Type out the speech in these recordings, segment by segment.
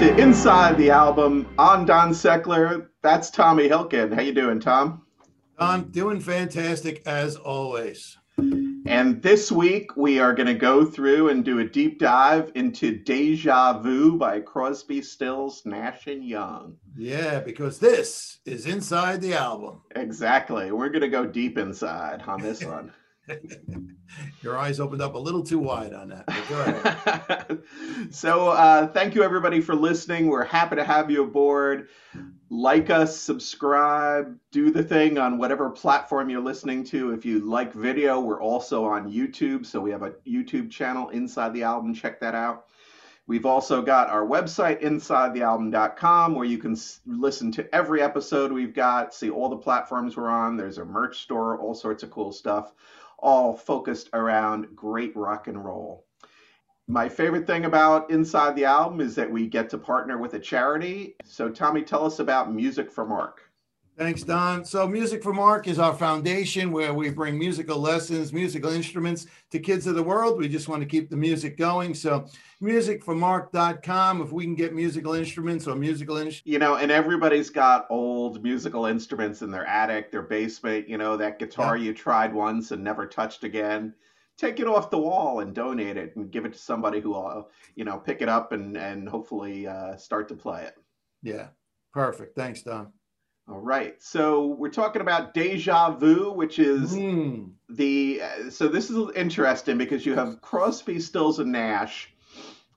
To Inside the Album. I'm Don Seckler. That's Tommy Hilkin. How you doing, Tom? I'm doing fantastic as always. And this week we are going to go through and do a deep dive into Deja Vu by Crosby, Stills, Nash and Young. Yeah, because this is inside the album. Exactly. We're going to go deep inside on this one. Your eyes opened up a little too wide on that. so, uh, thank you everybody for listening. We're happy to have you aboard. Like us, subscribe, do the thing on whatever platform you're listening to. If you like video, we're also on YouTube. So, we have a YouTube channel inside the album. Check that out. We've also got our website, insidethealbum.com, where you can listen to every episode we've got, see all the platforms we're on. There's a merch store, all sorts of cool stuff all focused around great rock and roll. My favorite thing about Inside the Album is that we get to partner with a charity. So, Tommy, tell us about Music for Mark. Thanks, Don. So, Music for Mark is our foundation where we bring musical lessons, musical instruments to kids of the world. We just want to keep the music going. So, musicformark.com, if we can get musical instruments or musical instruments. You know, and everybody's got old musical instruments in their attic, their basement. You know, that guitar yeah. you tried once and never touched again. Take it off the wall and donate it and give it to somebody who will, you know, pick it up and, and hopefully uh, start to play it. Yeah, perfect. Thanks, Don. All right. So we're talking about Deja Vu, which is mm. the. Uh, so this is interesting because you have Crosby, Stills, and Nash,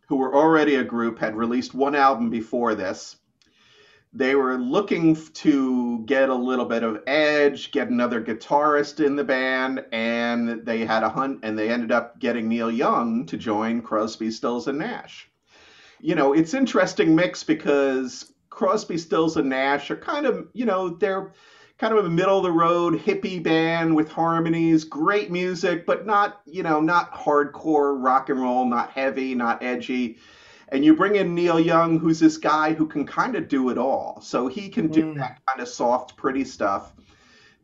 who were already a group, had released one album before this. They were looking to get a little bit of edge, get another guitarist in the band, and they had a hunt, and they ended up getting Neil Young to join Crosby, Stills, and Nash. You know, it's interesting mix because Crosby, Stills, and Nash are kind of, you know, they're kind of a middle of the road hippie band with harmonies, great music, but not, you know, not hardcore rock and roll, not heavy, not edgy. And you bring in Neil Young, who's this guy who can kind of do it all. So he can do mm. that kind of soft, pretty stuff.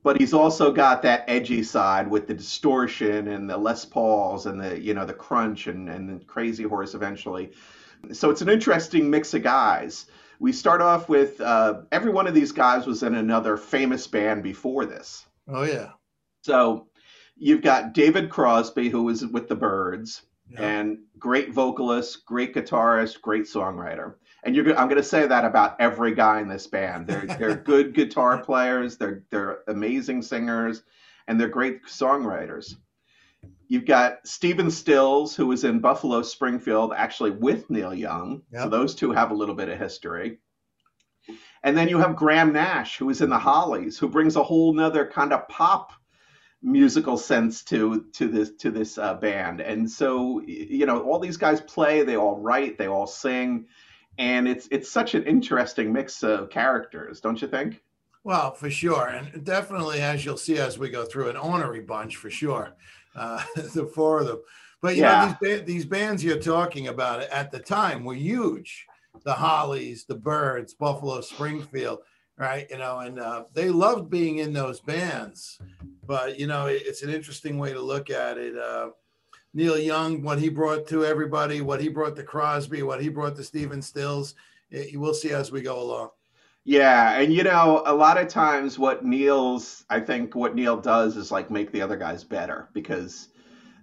But he's also got that edgy side with the distortion and the Les Pauls and the, you know, the crunch and, and the crazy horse eventually. So it's an interesting mix of guys we start off with uh, every one of these guys was in another famous band before this. Oh yeah. So you've got David Crosby, who was with the Byrds, yeah. and great vocalist, great guitarist, great songwriter. And you're, I'm going to say that about every guy in this band. They're they're good guitar players. They're they're amazing singers, and they're great songwriters. You've got Stephen Stills, who was in Buffalo Springfield, actually with Neil Young. Yep. So those two have a little bit of history. And then you have Graham Nash, who is in the Hollies, who brings a whole nother kind of pop musical sense to to this to this uh, band. And so you know, all these guys play, they all write, they all sing, and it's it's such an interesting mix of characters, don't you think? Well, for sure, and definitely as you'll see as we go through an ornery bunch for sure uh, the four of them. But you yeah. know, these, these bands you're talking about at the time were huge. The Hollies, the Byrds, Buffalo Springfield, right? You know, and uh, they loved being in those bands. But you know, it, it's an interesting way to look at it. Uh, Neil Young, what he brought to everybody, what he brought to Crosby, what he brought to Stephen Stills, it, we'll see as we go along. Yeah, and you know, a lot of times what Neil's I think what Neil does is like make the other guys better because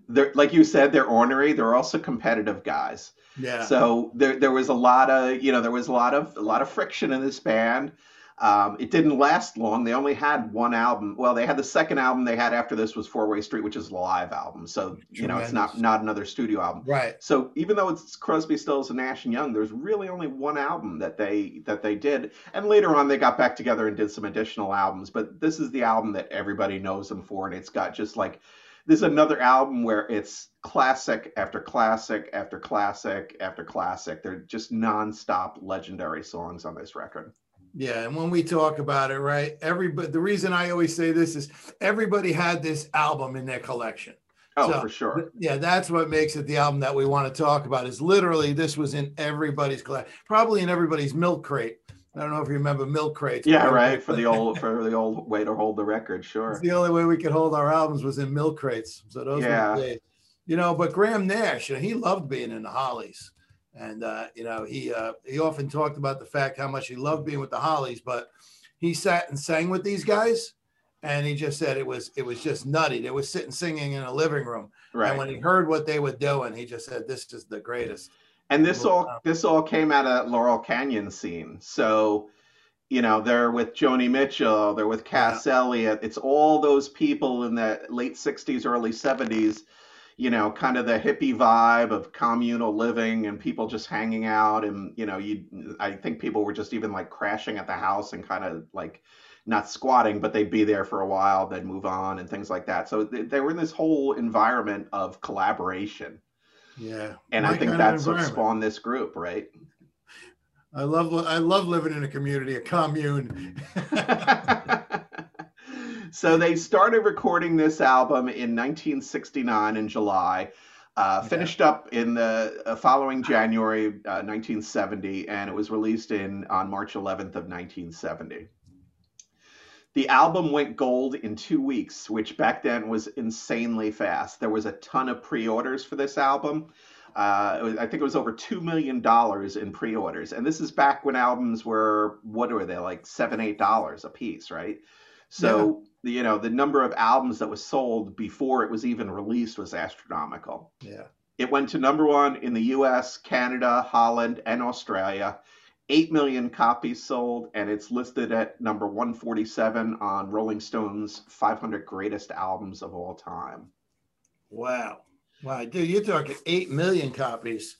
they're like you said, they're ornery, they're also competitive guys. Yeah. So there there was a lot of, you know, there was a lot of a lot of friction in this band. Um, it didn't last long. They only had one album. Well, they had the second album they had after this was Four Way Street, which is a live album. So Tremendous. you know, it's not not another studio album. Right. So even though it's Crosby, Stills, and Nash and Young, there's really only one album that they that they did. And later on, they got back together and did some additional albums. But this is the album that everybody knows them for, and it's got just like this is another album where it's classic after classic after classic after classic. They're just nonstop legendary songs on this record. Yeah, and when we talk about it, right? Everybody. The reason I always say this is everybody had this album in their collection. Oh, so, for sure. Yeah, that's what makes it the album that we want to talk about. Is literally this was in everybody's collection, probably in everybody's milk crate. I don't know if you remember milk crates. Yeah, right. For the old for the old way to hold the record, sure. It's the only way we could hold our albums was in milk crates. So those yeah. were the days. You know, but Graham Nash, he loved being in the Hollies And uh, you know, he uh, he often talked about the fact how much he loved being with the Hollies, but he sat and sang with these guys, and he just said it was it was just nutty. They were sitting singing in a living room, right. and when he heard what they were doing, he just said, "This is the greatest." And this all this all came out of Laurel Canyon scene. So, you know, they're with Joni Mitchell, they're with Cass yeah. Elliot. It's all those people in the late '60s, early '70s you know, kind of the hippie vibe of communal living and people just hanging out. And, you know, you, I think people were just even like crashing at the house and kind of like not squatting, but they'd be there for a while, then move on and things like that. So they, they were in this whole environment of collaboration. Yeah. And I think that's what spawned this group, right? I love I love living in a community, a commune. so they started recording this album in 1969 in July. Uh, yeah. Finished up in the uh, following January uh, 1970, and it was released in on March 11th of 1970. The album went gold in two weeks, which back then was insanely fast. There was a ton of pre-orders for this album. Uh, was, I think it was over two million dollars in pre-orders, and this is back when albums were what were they like seven, eight dollars a piece, right? So the, you know the number of albums that was sold before it was even released was astronomical. Yeah. It went to number one in the U.S., Canada, Holland, and Australia. Eight million copies sold, and it's listed at number 147 on Rolling Stone's 500 greatest albums of all time. Wow. Wow, dude, you're talking 8 million copies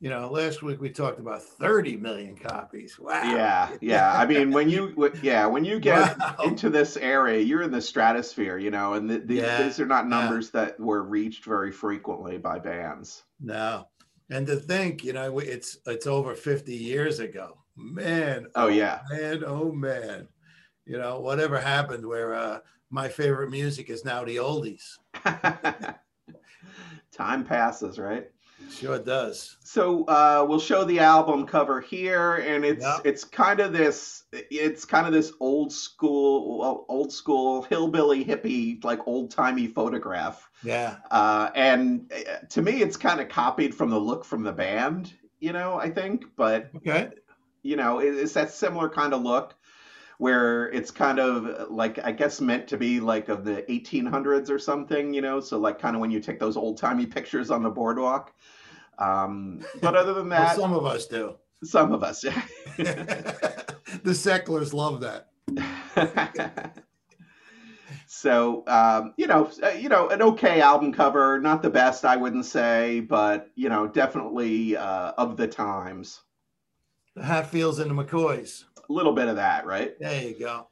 you know, last week we talked about 30 million copies. Wow. Yeah, yeah. I mean, when you, yeah, when you get wow. into this area, you're in the stratosphere, you know, and the, the, yeah. these are not numbers yeah. that were reached very frequently by bands. No, and to think, you know, it's it's over 50 years ago. Man. Oh, oh yeah. Man. Oh man. You know, whatever happened where uh, my favorite music is now the oldies. Time passes, right? Sure it does. So uh, we'll show the album cover here, and it's yep. it's kind of this it's kind of this old school old school hillbilly hippie like old timey photograph. Yeah. Uh, and uh, to me, it's kind of copied from the look from the band. You know, I think, but okay. You know, it's that similar kind of look where it's kind of like I guess meant to be like of the 1800s or something, you know. So like kind of when you take those old timey pictures on the boardwalk. Um, but other than that, well, some of us do. Some of us, yeah. the secklers love that. so um, you know, uh, you know, an okay album cover, not the best, I wouldn't say, but you know, definitely uh, of the times. The Hatfields and the McCoys. A little bit of that, right? There you go.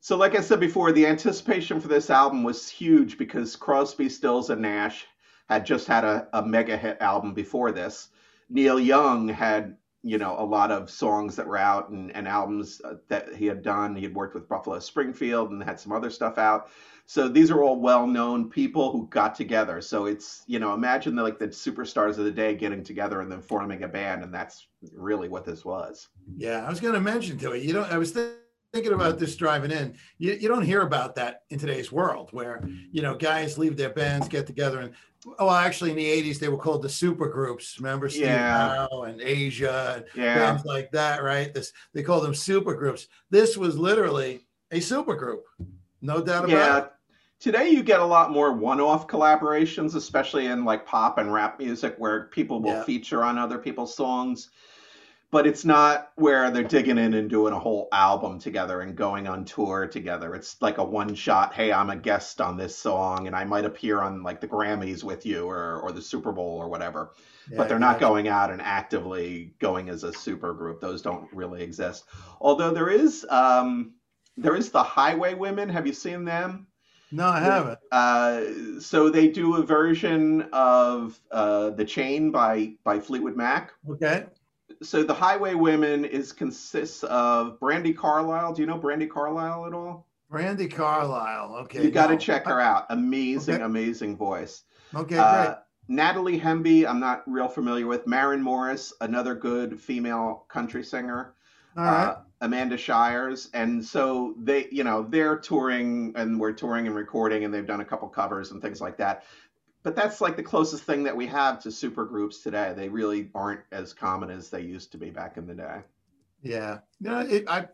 So, like I said before, the anticipation for this album was huge because Crosby, Stills, and Nash had just had a, a mega hit album before this. Neil Young had, you know, a lot of songs that were out and, and albums uh, that he had done. He had worked with Buffalo Springfield and had some other stuff out. So these are all well-known people who got together. So it's, you know, imagine the, like the superstars of the day getting together and then forming a band, and that's really what this was. Yeah, I was going to mention to it. You know, I was thinking thinking about this driving in you, you don't hear about that in today's world where you know guys leave their bands get together and oh actually in the 80s they were called the super groups remember Steve yeah. Howe and asia and yeah. bands like that right this they call them super groups this was literally a super group no doubt about yeah. it today you get a lot more one-off collaborations especially in like pop and rap music where people will yeah. feature on other people's songs but it's not where they're digging in and doing a whole album together and going on tour together. It's like a one shot, hey, I'm a guest on this song and I might appear on like the Grammys with you or, or the Super Bowl or whatever. Yeah, but they're not going out and actively going as a super group. Those don't really exist. Although there is um, there is the Highway Women. Have you seen them? No, I haven't. Uh, so they do a version of uh, "The Chain" by by Fleetwood Mac. Okay so the Highway Women is consists of Brandi Carlile. Do you know Brandi Carlile at all? Brandi Carlile. Okay. You got to no. check her out. Amazing, okay. amazing voice. Okay, uh, great. Natalie Hemby, I'm not real familiar with. Maren Morris, another good female country singer. All right. Uh, Amanda Shires, and so they, you know, they're touring and we're touring and recording, and they've done a couple covers and things like that but that's like the closest thing that we have to super groups today. They really aren't as common as they used to be back in the day. Yeah, know, it, I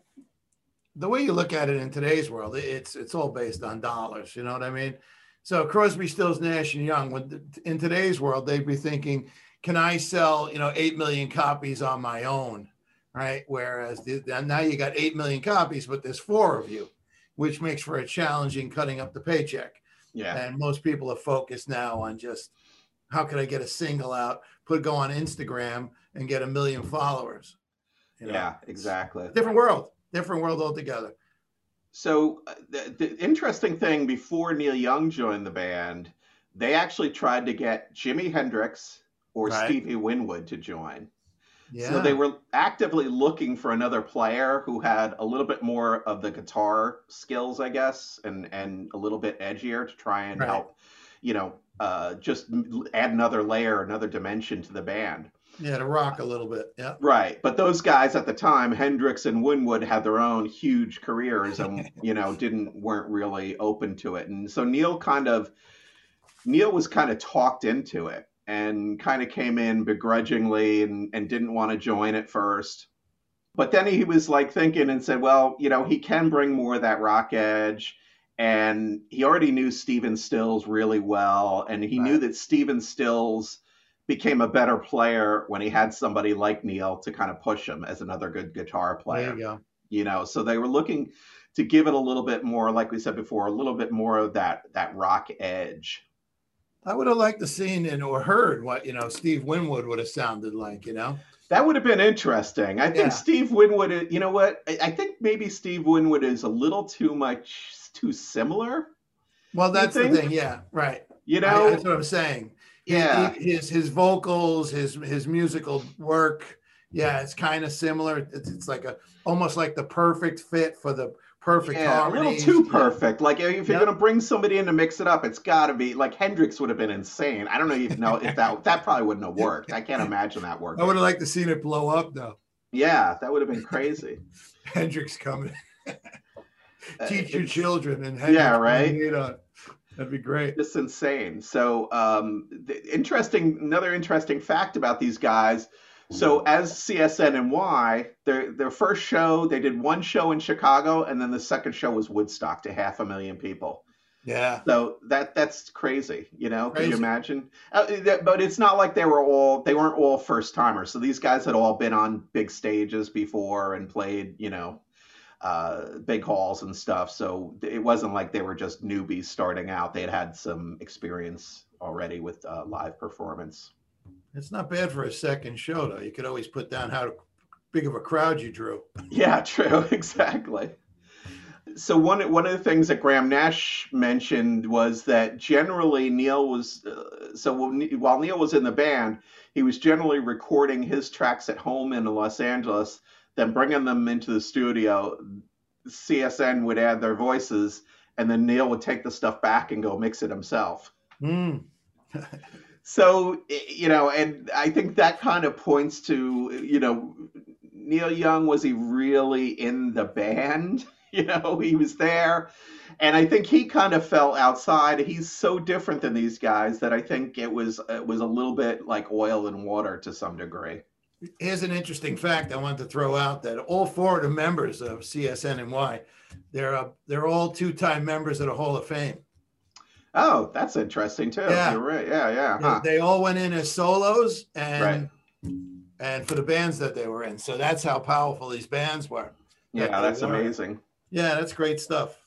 the way you look at it in today's world, it's it's all based on dollars. You know what I mean? So Crosby, Stills, Nash, and Young. In today's world, they'd be thinking, "Can I sell you know eight million copies on my own?" Right? Whereas the, now you got eight million copies, but there's four of you, which makes for a challenging cutting up the paycheck. Yeah. And most people are focused now on just how can I get a single out, put go on Instagram and get a million followers. You know? Yeah, exactly. Different world different world altogether. So uh, the, the, interesting thing before Neil Young joined the band, they actually tried to get Jimi Hendrix or right. Stevie Winwood to join. Yeah. So they were actively looking for another player who had a little bit more of the guitar skills, I guess, and and a little bit edgier to try and right. help, you know, uh, just add another layer, another dimension to the band. Yeah, to rock a little bit. Yeah. Right. But those guys at the time, Hendrix and Winwood had their own huge careers and, you know, didn't weren't really open to it. And so Neil kind of Neil was kind of talked into it and kind of came in begrudgingly and, and didn't want to join at first. But then he was like thinking and said, well, you know, he can bring more of that rock edge. And he already knew Stephen Stills really well. And he right. knew that Stephen Stills became a better player when he had somebody like Neil to kind of push him as another good guitar player. There you go. You know, so they were looking to give it a little bit more, like we said before, a little bit more of that that rock edge. I would have liked to seen and or heard what you know Steve Winwood would have sounded like. You know, that would have been interesting. I think yeah. Steve Winwood. Uh, you know what? I think maybe Steve Winwood is a little too much too similar. Well, that's the thing. Yeah, right. You know, I, that's what I'm saying yeah his his vocals his his musical work yeah it's kind of similar it's, it's like a almost like the perfect fit for the perfect yeah, harmonies. a little too perfect like if you're yep. gonna bring somebody in to mix it up it's got to be like hendrix would have been insane i don't know if know if that that probably wouldn't have worked i can't imagine that working i would have liked to seen it blow up though yeah that would have been crazy hendrix coming teach uh, your children and Hendrix yeah right That'd be great. It's insane. So, um, interesting. Another interesting fact about these guys. So, as CSNNY, their their first show, they did one show in Chicago, and then the second show was Woodstock to half a million people. Yeah. So that that's crazy. You know, crazy. can you imagine? Uh, but it's not like they were all they weren't all first timers. So these guys had all been on big stages before and played. You know, uh, big halls and stuff. So it wasn't like they were just newbies starting out. They had had some experience already with uh, live performance. It's not bad for a second show, though. You could always put down how big of a crowd you drew. Yeah, true. exactly. So one one of the things that Graham Nash mentioned was that generally Neil was uh, so while Neil was in the band, he was generally recording his tracks at home in Los Angeles then bringing them into the studio, CSN would add their voices, and then Neil would take the stuff back and go mix it himself. Mm. so eh, you know, and I think that kind of points to you know, Neil Young was he really in the band? You know, he was there. And I think he kind of fell outside. He's so different than these guys that I think it was it was a little bit like oil and water to some degree here's an interesting fact I wanted to throw out that all four of the members of CSNNY, they're they're all two-time members of the Hall of Fame. Oh, that's interesting too. Yeah. You're right. Yeah, yeah. Huh. They, they, all went in as solos and right. and for the bands that they were in. So that's how powerful these bands were. Yeah, that that's were. amazing. Yeah, that's great stuff.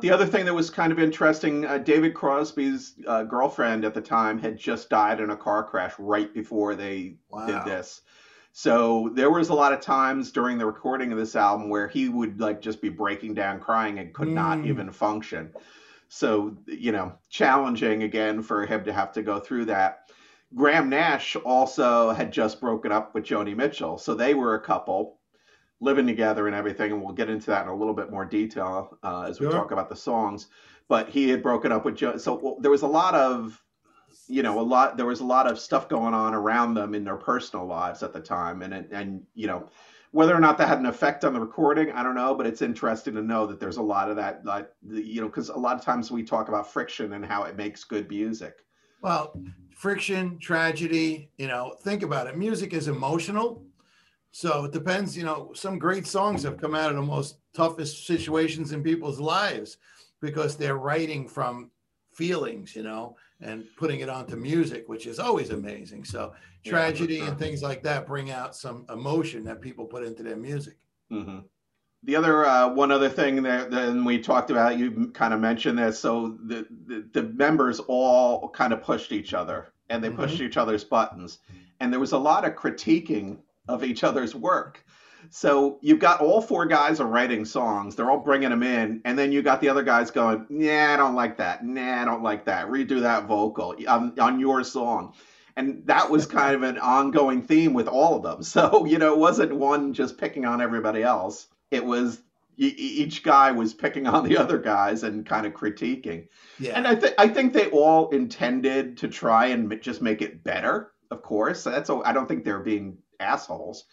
The other thing that was kind of interesting, uh, David Crosby's uh, girlfriend at the time had just died in a car crash right before they wow. did this. So there was a lot of times during the recording of this album where he would like just be breaking down crying and could mm. not even function. So, you know, challenging again for him to have to go through that. Graham Nash also had just broken up with Joni Mitchell. So they were a couple living together and everything. And we'll get into that in a little bit more detail uh, as we sure. talk about the songs. But he had broken up with Joe. So well, there was a lot of you know a lot there was a lot of stuff going on around them in their personal lives at the time and and you know whether or not that had an effect on the recording i don't know but it's interesting to know that there's a lot of that like you know because a lot of times we talk about friction and how it makes good music Well, friction, tragedy, you know, think about it. Music is emotional. So it depends, you know, some great songs have come out of the most toughest situations in people's lives because they're writing from feelings, you know, and putting it onto music, which is always amazing. So tragedy yeah, sure. and things like that bring out some emotion that people put into their music. Mm-hmm. The other uh, one other thing that then we talked about, you kind of mentioned this. So the, the, the members all kind of pushed each other and they mm-hmm. pushed each other's buttons, and there was a lot of critiquing of each other's work. So you've got all four guys are writing songs. They're all bringing them in, and then you got the other guys going, "Nah, I don't like that. Nah, I don't like that. Redo that vocal on, on your song." And that was kind of an ongoing theme with all of them. So you know, it wasn't one just picking on everybody else it was each guy was picking on the other guys and kind of critiquing. Yeah. And I think I think they all intended to try and just make it better. Of course, that's I don't think they're being assholes,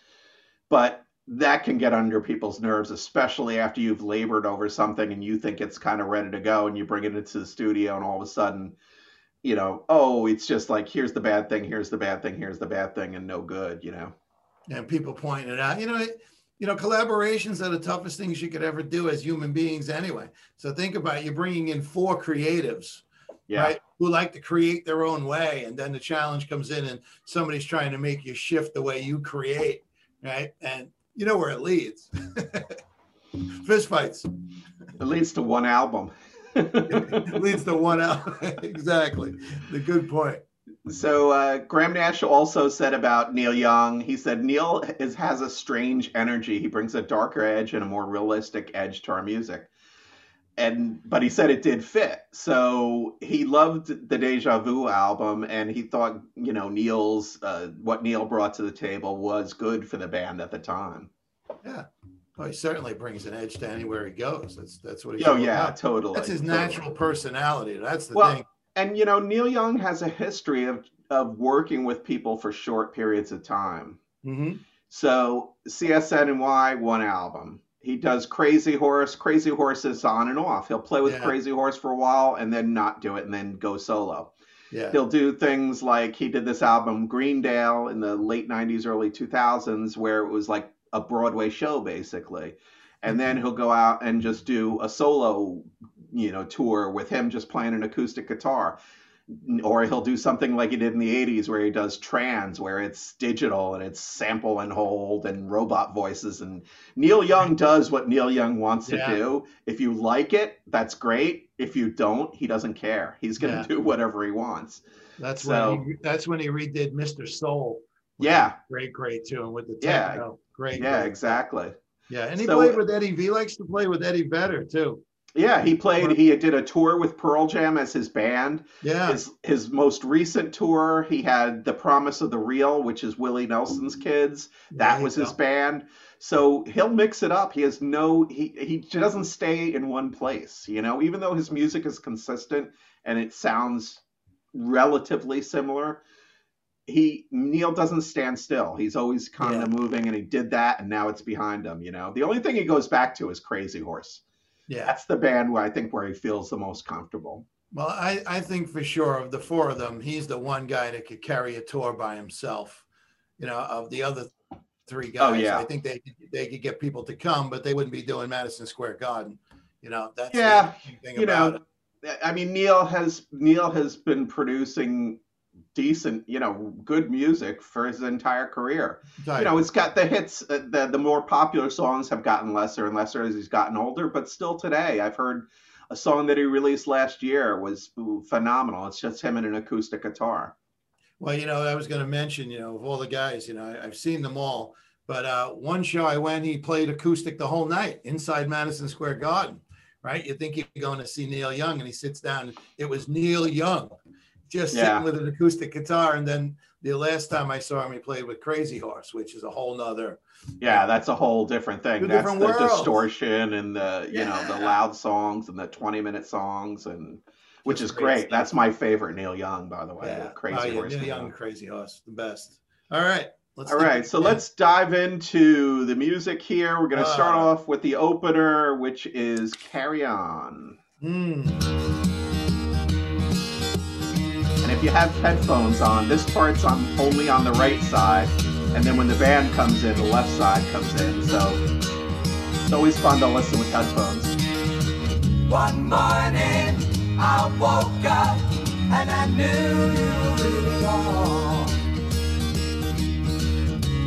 but that can get under people's nerves, especially after you've labored over something and you think it's kind of ready to go, and you bring it into the studio, and all of a sudden, you know, oh, it's just like here's the bad thing, here's the bad thing, here's the bad thing, and no good, you know. And people pointing it out, you know. It, you know, collaborations are the toughest things you could ever do as human beings anyway. So think about it, you're bringing in four creatives, yeah. right? Who like to create their own way. And then the challenge comes in and somebody's trying to make you shift the way you create, right? And you know where it leads. Fist fights. It leads to one album. it leads to one album. exactly. The good point. So uh, Graham Nash also said about Neil Young. He said Neil is, has a strange energy. He brings a darker edge and a more realistic edge to our music. And but he said it did fit. So he loved the Deja Vu album, and he thought you know Neil's uh, what Neil brought to the table was good for the band at the time. Yeah. Well, he certainly brings an edge to anywhere he goes. That's that's what he's. Oh yeah, about. totally. That's his totally. natural personality. That's the well, thing and you know Neil Young has a history of of working with people for short periods of time. Mm-hmm. So CSNY one album. He does Crazy Horse. Crazy Horse is on and off. He'll play with yeah. Crazy Horse for a while and then not do it and then go solo. Yeah. He'll do things like he did this album Greendale in the late 90s, early 2000s, where it was like a Broadway show basically. And then mm-hmm. he'll go out and just do a solo you know tour with him just playing an acoustic guitar or he'll do something like he did in the 80s where he does trans where it's digital and it's sample and hold and robot voices and neil young does what neil young wants yeah. to do if you like it that's great if you don't he doesn't care he's going to yeah. do whatever he wants that's so, when he, that's when he redid mr soul yeah great great tune with the techno. yeah great yeah great. exactly yeah and he so, played with eddie v likes to play with eddie vedder too yeah, he played. Uh-huh. He did a tour with Pearl Jam as his band. Yeah. His his most recent tour, he had The Promise of the Real, which is Willie Nelson's kids. That was his band. So he'll mix it up. He has no. He he doesn't stay in one place. You know, even though his music is consistent and it sounds relatively similar. He Neil doesn't stand still. He's always kind yeah. of moving, and he did that, and now it's behind him. You know, the only thing he goes back to is Crazy Horse yeah. That's the band where I think where he feels the most comfortable. Well, I, I think for sure of the four of them, he's the one guy that could carry a tour by himself. You know, of the other three oh, guys, oh, yeah. I think they they could get people to come, but they wouldn't be doing Madison Square Garden. You know, that's yeah. you know, it. I mean, Neil has Neil has been producing decent, you know, good music for his entire career. Right. You know, it's got the hits. Uh, the the more popular songs have gotten lesser and lesser as he's gotten older, but still today, I've heard a song that he released last year was phenomenal. It's just him and an acoustic guitar. Well, you know, I was going to mention, you know, of all the guys, you know, I, have seen them all, but uh, one show I went, he played acoustic the whole night inside Madison Square Garden. Right? You think you're going to see Neil Young, and he sits down. It was Neil Young just yeah. sitting with an acoustic guitar. And then the last time I saw him, he played with Crazy Horse, which is a whole nother. Yeah, that's a whole different thing. That's different the world. distortion and the you yeah. know the loud songs and the twenty minute songs and which is great. That's my favorite Neil Young, by the way. Yeah. Crazy oh, yeah. Horse. Neil Young, Crazy Horse, the best. All right. Let's All right, so let's dive into the music here. We're going to start uh, off with the opener, which is Carry On. Hmm if you have headphones on, this part's on only on the right side, and then when the band comes in, the left side comes in. So it's always fun to listen with headphones. One morning I woke up and I knew you it all.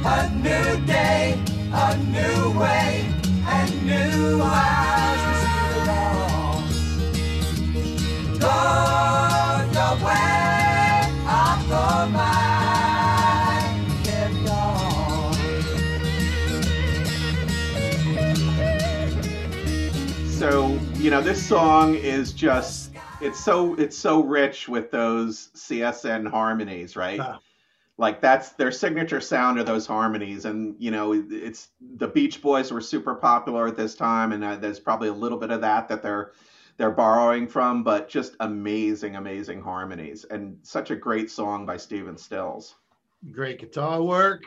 A new day, a new way, and new eyes to see it you know, this song is just it's so it's so rich with those CSN harmonies, right? Huh. Like that's their signature sound are those harmonies, and you know, it's the Beach Boys were super popular at this time, and uh, there's probably a little bit of that that they're they're borrowing from, but just amazing, amazing harmonies, and such a great song by Stephen Stills. Great guitar work.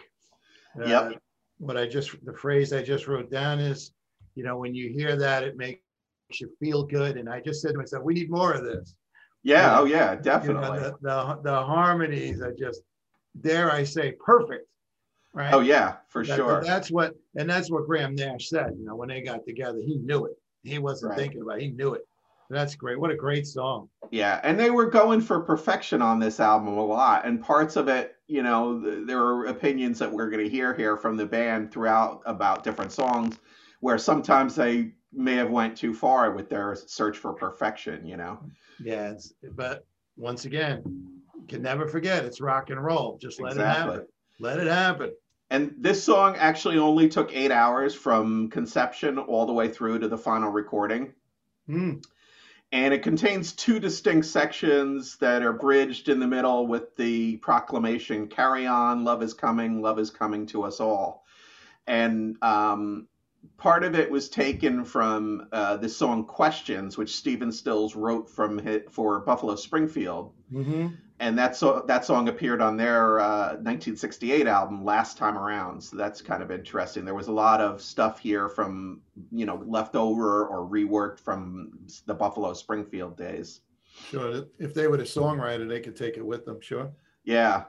Uh, yep. What I just the phrase I just wrote down is, you know, when you hear that, it makes you feel good. And I just said to myself, we need more of this. Yeah. Know, oh, yeah. Definitely. You know, the, the, the harmonies are just, dare I say, perfect. Right. Oh yeah, for that, sure. That's what, and that's what Graham Nash said. You know, when they got together, he knew it. He wasn't right. thinking about. it. He knew it. That's great. What a great song. Yeah, and they were going for perfection on this album a lot, and parts of it, you know, there are opinions that we're going to hear here from the band throughout about different songs, where sometimes they may have went too far with their search for perfection, you know. Yeah, but once again, can never forget it's rock and roll. Just let exactly. it happen. Let it happen. And this song actually only took eight hours from conception all the way through to the final recording. Mm. And it contains two distinct sections that are bridged in the middle with the proclamation Carry on, love is coming, love is coming to us all. And um, part of it was taken from uh, the song "Questions," which Stephen Stills wrote from hit for Buffalo Springfield, mm-hmm. and that so- that song appeared on their uh, 1968 album "Last Time Around." So that's kind of interesting. There was a lot of stuff here from you know left over or reworked from the Buffalo Springfield days. Sure, if they were the songwriter, they could take it with them. Sure. Yeah,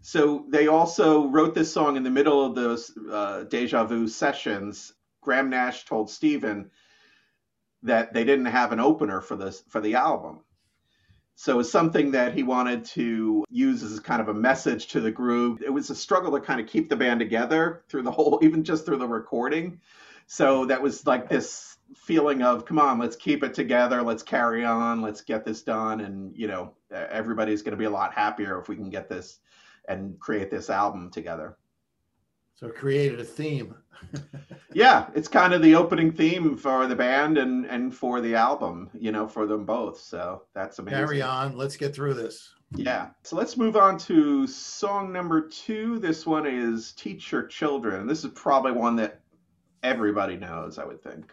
so they also wrote this song in the middle of those uh, Deja Vu sessions Graham Nash told Stephen that they didn't have an opener for this for the album. So it's something that he wanted to use as kind of a message to the group. It was a struggle to kind of keep the band together through the whole, even just through the recording. So that was like this feeling of, come on, let's keep it together, let's carry on, let's get this done, and you know, everybody's going to be a lot happier if we can get this and create this album together. So it created a theme. yeah, it's kind of the opening theme for the band and and for the album, you know, for them both. So that's amazing. Carry on. Let's get through this. Yeah. So let's move on to song number two. This one is Teach Your Children. This is probably one that everybody knows, I would think.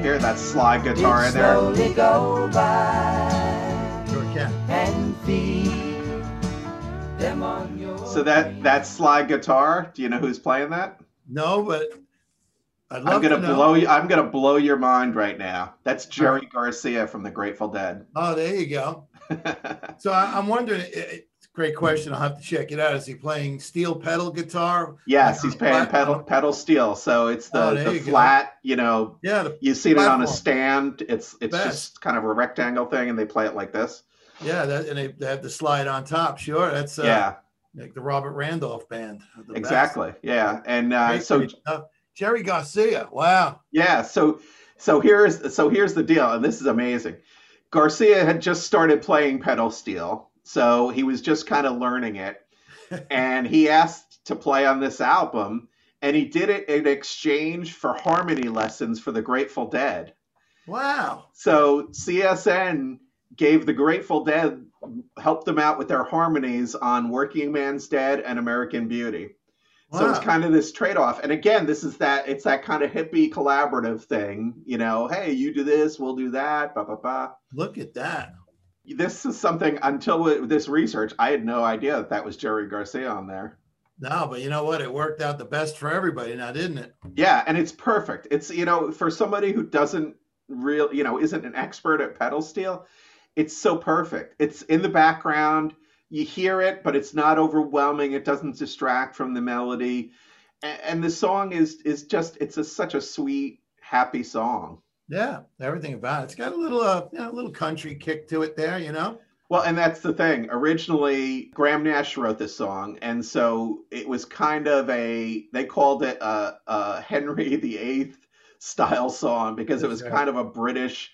hear that slide guitar in there. Slowly go by sure can. And feed them on your so that that slide guitar, do you know who's playing that? No, but i am gonna to blow you. I'm gonna blow your mind right now. That's Jerry Garcia from the Grateful Dead. Oh, there you go. so I, am wondering, Great question. I'll have to check it out. Is he playing steel pedal guitar? Yes, he's playing pedal pedal steel. So it's the, oh, the flat, go. you know. Yeah, the you see it on a stand. It's it's Best. just kind of a rectangle thing, and they play it like this. Yeah, that and they, they have the slide on top. Sure, that's uh, yeah, like the Robert Randolph band. Exactly. Best. Yeah, and uh, so uh, Jerry Garcia. Wow. Yeah. So so here's so here's the deal, and this is amazing. Garcia had just started playing pedal steel so he was just kind of learning it. and he asked to play on this album, and he did it in exchange for harmony lessons for the Grateful Dead. Wow. So CSN gave the Grateful Dead, helped them out with their harmonies on Working Man's Dead and American Beauty. Wow. So it's kind of this trade off. And again, this is that it's that kind of hippie collaborative thing, you know, hey, you do this, we'll do that, blah, blah, blah. Look at that. This is something until this research, I had no idea that that was Jerry Garcia on there. No, but you know what? It worked out the best for everybody now, didn't it? Yeah, and it's perfect. It's you know, for somebody who doesn't real, you know, isn't an expert at pedal steel, it's so perfect. It's in the background. You hear it, but it's not overwhelming. It doesn't distract from the melody, and, and the song is is just it's a, such a sweet, happy song. Yeah, everything about it. It's got a little uh, you know, a little country kick to it there, you know. Well, and that's the thing. Originally, Graham Nash wrote this song, and so it was kind of a they called it a, a Henry VIII style song because it was kind of a British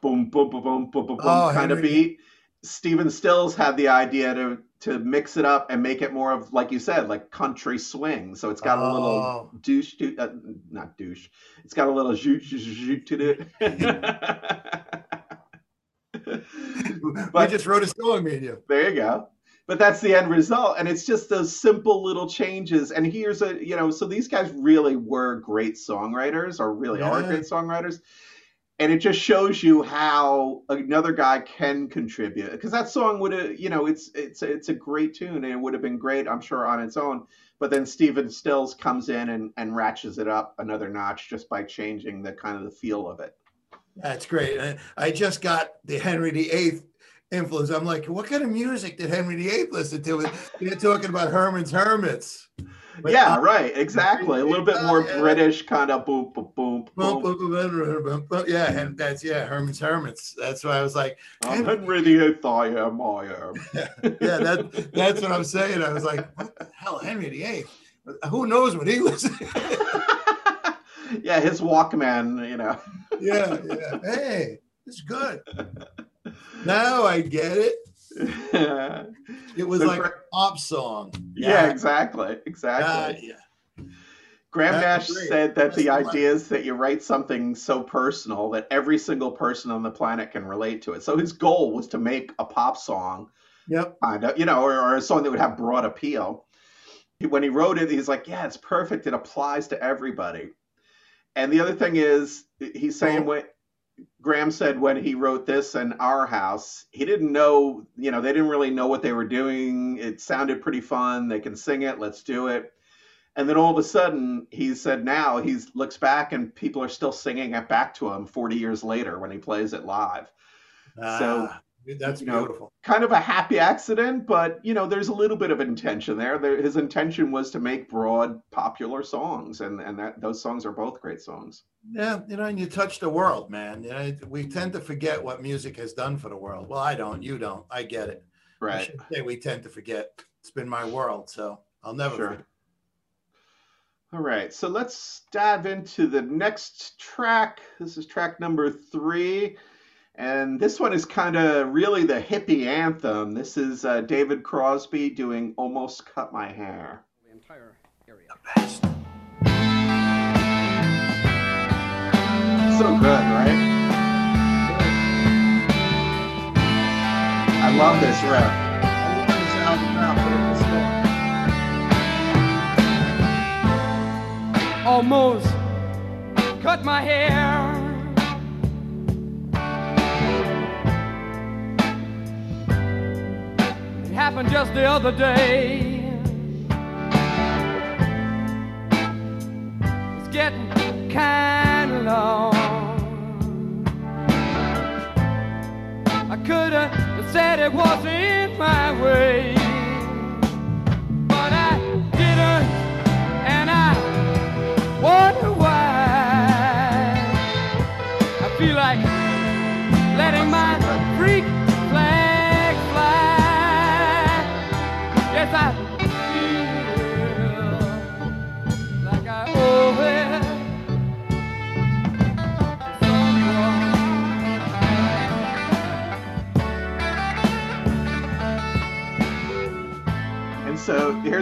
boom boom boom boom boom boom, oh, kind Henry. of beat. Stephen Stills had the idea to to mix it up and make it more of like you said, like country swing. So it's got oh. a little oh. douche, to, uh, not douche. It's got a little zoot to it. but, I just wrote a song, me and you. There you go. But that's the end result, and it's just those simple little changes. And here's a, you know, so these guys really were great songwriters, or really yeah. are great songwriters. And it just shows you how another guy can contribute. Because that song would have, you know, it's it's it's a great tune, and it would have been great, I'm sure, on its own. But then Stephen Stills comes in and and ratchets it up another notch just by changing the kind of the feel of it. That's great. I just got the Henry VIII influence. I'm like, what kind of music did Henry VIII listen to? They're talking about Herman's Hermits. But, yeah, uh, right. Exactly. A little bit more. British kind of boom. boom, boom. Yeah, and that's yeah, Herman's Hermits. That's why I was like, I'm Henry VIII. I am. I am. yeah, that that's what I'm saying. I was like, what the hell, Henry VIII? Who knows what he was? yeah, his Walkman. You know. yeah, yeah. Hey, it's good. now I get it. it was so like a pop song. Yeah, yeah exactly. Exactly. Uh, yeah. Graham Nash said that That's the idea is that you write something so personal that every single person on the planet can relate to it. So his goal was to make a pop song, yep, kind of, you know, or, or a song that would have broad appeal. When he wrote it, he's like, "Yeah, it's perfect. It applies to everybody." And the other thing is, he's saying what Graham said when he wrote this in our house, he didn't know, you know, they didn't really know what they were doing. It sounded pretty fun. They can sing it. Let's do it. And then all of a sudden, he said now he looks back and people are still singing it back to him 40 years later when he plays it live. Ah. So that's you know, beautiful. Kind of a happy accident, but you know, there's a little bit of intention there. there. His intention was to make broad, popular songs, and and that those songs are both great songs. Yeah, you know, and you touch the world, man. You know, we tend to forget what music has done for the world. Well, I don't. You don't. I get it. Right. say we tend to forget. It's been my world, so I'll never. Sure. Forget. All right, so let's dive into the next track. This is track number three. And this one is kind of really the hippie anthem. This is uh, David Crosby doing Almost Cut My Hair. The entire area. The best. So good, right? I love this riff. Almost cut my hair It happened just the other day. It's getting kind of long. I could have said it wasn't my way.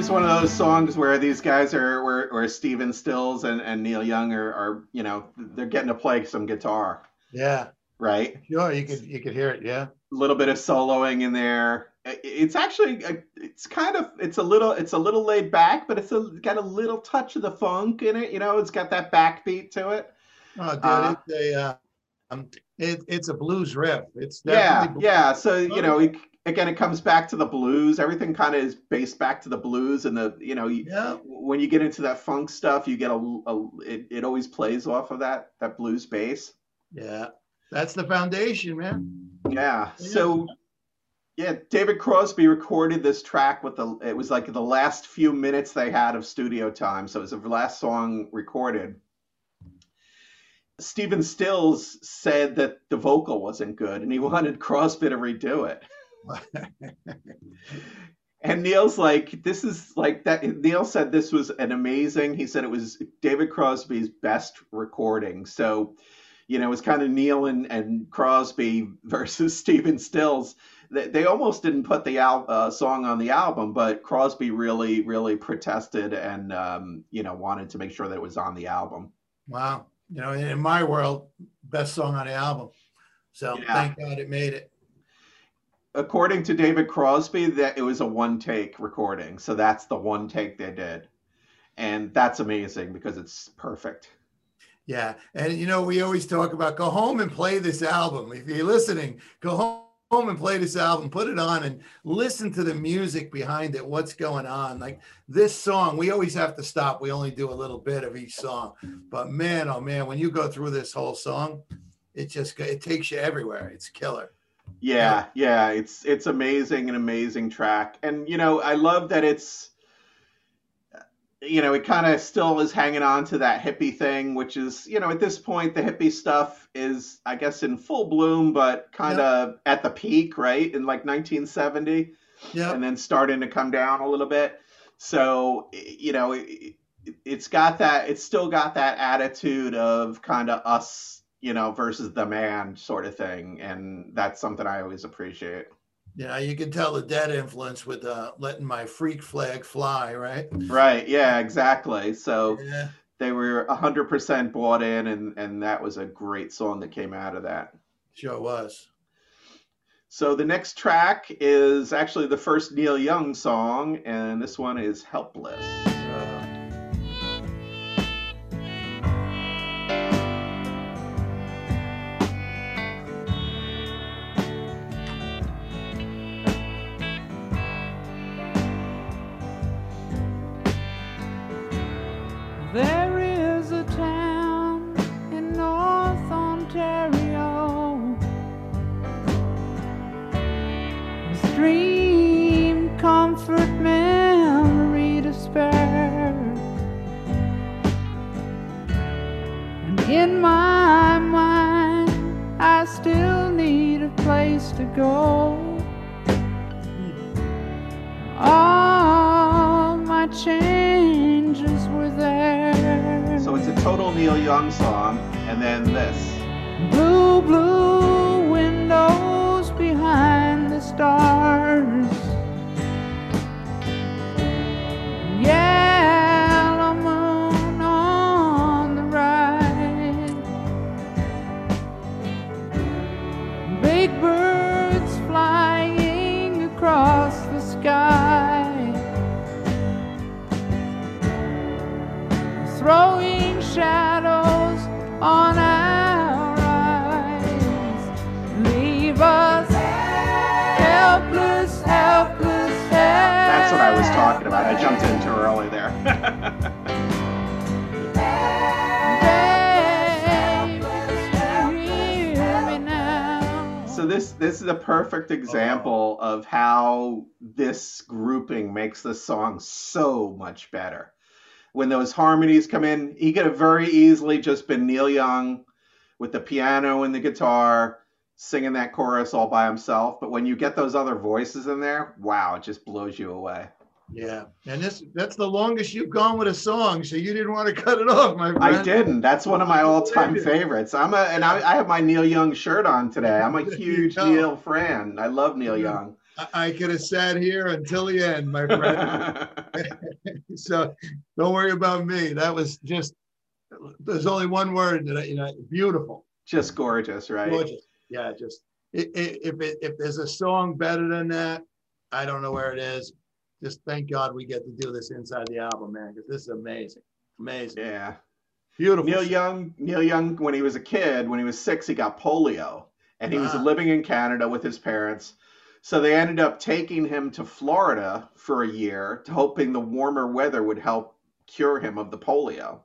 Here's one of those songs where these guys are, where, where Stephen Stills and, and Neil Young are, are, you know, they're getting to play some guitar. Yeah. Right. Sure. You could, you could hear it. Yeah. A little bit of soloing in there. It's actually, it's kind of, it's a little, it's a little laid back, but it's a, got a little touch of the funk in it. You know, it's got that backbeat to it. Oh, dude, uh, it's a, uh, um, it, it's a blues riff. It's yeah, blues. yeah. So you know, it, again, it comes back to the blues. Everything kind of is based back to the blues, and the you know, yeah. when you get into that funk stuff, you get a, a it, it always plays off of that that blues bass. Yeah, that's the foundation, man. Yeah. yeah. So. Yeah, David Crosby recorded this track with the. It was like the last few minutes they had of studio time, so it was the last song recorded Stephen Stills said that the vocal wasn't good and he wanted Crosby to redo it. and Neil's like, this is like that. Neil said this was an amazing, he said it was David Crosby's best recording. So, you know, it's kind of Neil and, and Crosby versus Stephen Stills. They, they almost didn't put the al- uh, song on the album, but Crosby really, really protested and, um, you know, wanted to make sure that it was on the album. Wow you know, in my world, best song on the album. So yeah. thank God it made it. According to David Crosby, that it was a one take recording. So that's the one take they did. And that's amazing because it's perfect. Yeah. And you know, we always talk about go home and play this album. If you're listening, go home and play this album, put it on and listen to the music behind it, what's going on. Like this song, we always have to stop. We only do a little bit of each song. But man, oh man, when you go through this whole song, it just it takes you everywhere. It's killer. Yeah, yeah, it's it's amazing, an amazing track. And you know, I love that it's you know, it kind of still is hanging on to that hippie thing, which is, you know, at this point, the hippie stuff is, I guess, in full bloom, but kind of yep. at the peak, right? In like 1970. Yeah. And then starting to come down a little bit. So, you know, it, it's got that, it's still got that attitude of kind of us, you know, versus the man sort of thing. And that's something I always appreciate. Yeah, you can tell the dead influence with uh, letting my freak flag fly, right? Right. Yeah, exactly. So yeah. they were 100% bought in, and, and that was a great song that came out of that. Sure was. So the next track is actually the first Neil Young song, and this one is Helpless. Perfect oh. example oh. of how this grouping makes the song so much better. When those harmonies come in, he could have very easily just been Neil Young with the piano and the guitar singing that chorus all by himself. But when you get those other voices in there, wow, it just blows you away. Yeah, and this that's the longest you've gone with a song, so you didn't want to cut it off, my friend. I didn't. That's one of my all-time favorites. I'm a and I, I have my Neil Young shirt on today. I'm a huge Neil fan. I love Neil Young. I, I could have sat here until the end, my friend. so don't worry about me. That was just there's only one word that I, you know, beautiful. Just gorgeous, right? Gorgeous. Yeah, just it, if it, if there's a song better than that, I don't know where it is. Just thank God we get to do this inside the album, man, because this is amazing, amazing. Yeah, beautiful. Neil Young, Neil Young, when he was a kid, when he was six, he got polio, and he was ah. living in Canada with his parents. So they ended up taking him to Florida for a year, hoping the warmer weather would help cure him of the polio.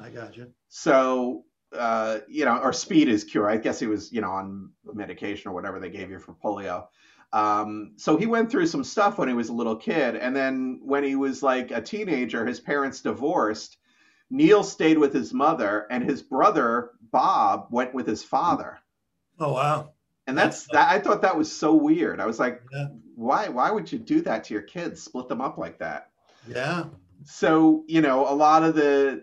I got you. So uh, you know, or speed is cure. I guess he was, you know, on medication or whatever they gave you for polio. Um, so he went through some stuff when he was a little kid, and then when he was like a teenager, his parents divorced. Neil stayed with his mother, and his brother Bob went with his father. Oh wow! And that's, that's that. I thought that was so weird. I was like, yeah. why? Why would you do that to your kids? Split them up like that? Yeah so you know a lot of the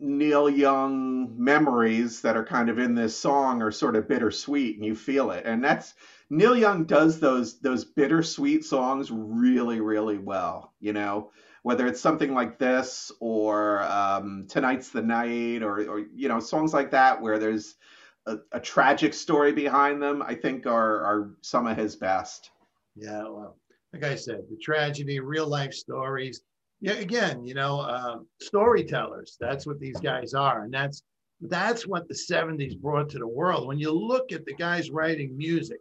neil young memories that are kind of in this song are sort of bittersweet and you feel it and that's neil young does those those bittersweet songs really really well you know whether it's something like this or um, tonight's the night or, or you know songs like that where there's a, a tragic story behind them i think are are some of his best yeah well like i said the tragedy real life stories yeah, again, you know, uh, storytellers. That's what these guys are, and that's that's what the '70s brought to the world. When you look at the guys writing music,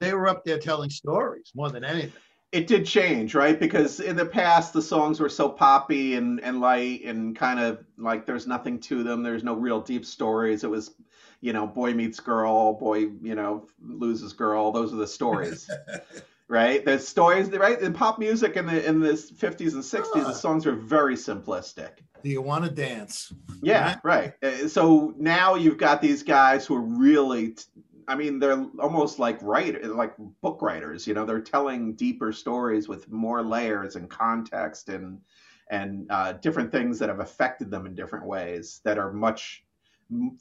they were up there telling stories more than anything. It did change, right? Because in the past, the songs were so poppy and, and light and kind of like there's nothing to them. There's no real deep stories. It was, you know, boy meets girl, boy, you know, loses girl. Those are the stories. right? The stories, right? In pop music in the in the 50s and 60s, the songs were very simplistic. Do you want to dance? Yeah, right. right. Uh, so now you've got these guys who are really I mean, they're almost like writer, like book writers. You know, they're telling deeper stories with more layers and context and and uh, different things that have affected them in different ways that are much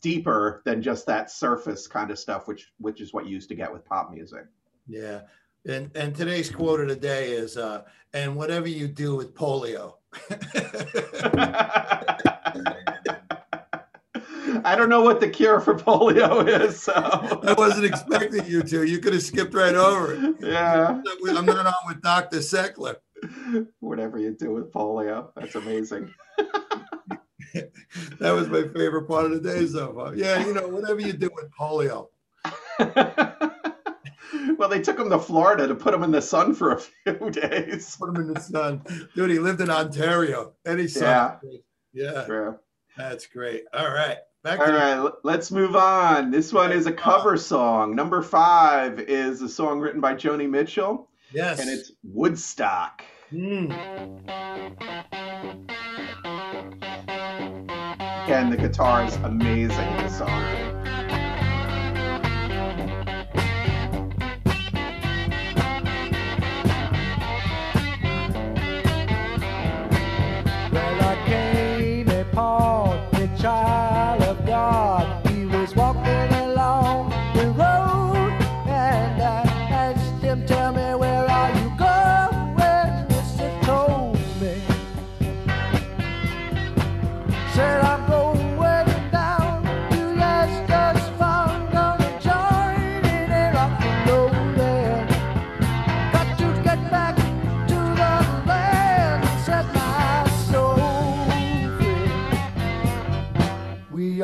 deeper than just that surface kind of stuff, which which is what you used to get with pop music. Yeah, and and today's quote of the day is, uh, "And whatever you do with polio." I don't know what the cure for polio is. So I wasn't expecting you to. You could have skipped right over it. Yeah. I'm not on with Dr. Seckler. Whatever you do with polio. That's amazing. that was my favorite part of the day so far. Yeah, you know, whatever you do with polio well, they took him to Florida to put him in the sun for a few days. Put him in the sun, dude. He lived in Ontario. Any sun. Yeah. Yeah. True. That's great. All right. Back All right, the- let's move on. This one is a cover song. Number five is a song written by Joni Mitchell. Yes. And it's Woodstock. Mm. And the guitar is amazing in the song.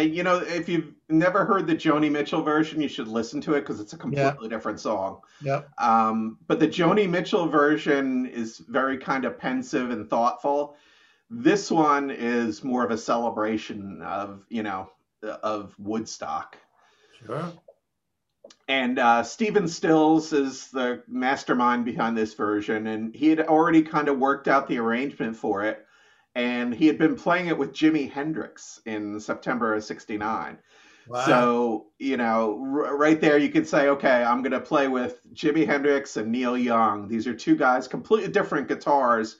you know, if you've never heard the Joni Mitchell version, you should listen to it because it's a completely yeah. different song. Yep. Um, but the Joni Mitchell version is very kind of pensive and thoughtful. This one is more of a celebration of, you know, of Woodstock. Sure. And uh, Stephen Stills is the mastermind behind this version, and he had already kind of worked out the arrangement for it and he had been playing it with Jimi Hendrix in September of '69. Wow. So, you know, r- right there, you could say, okay, I'm going to play with Jimi Hendrix and Neil Young. These are two guys, completely different guitars,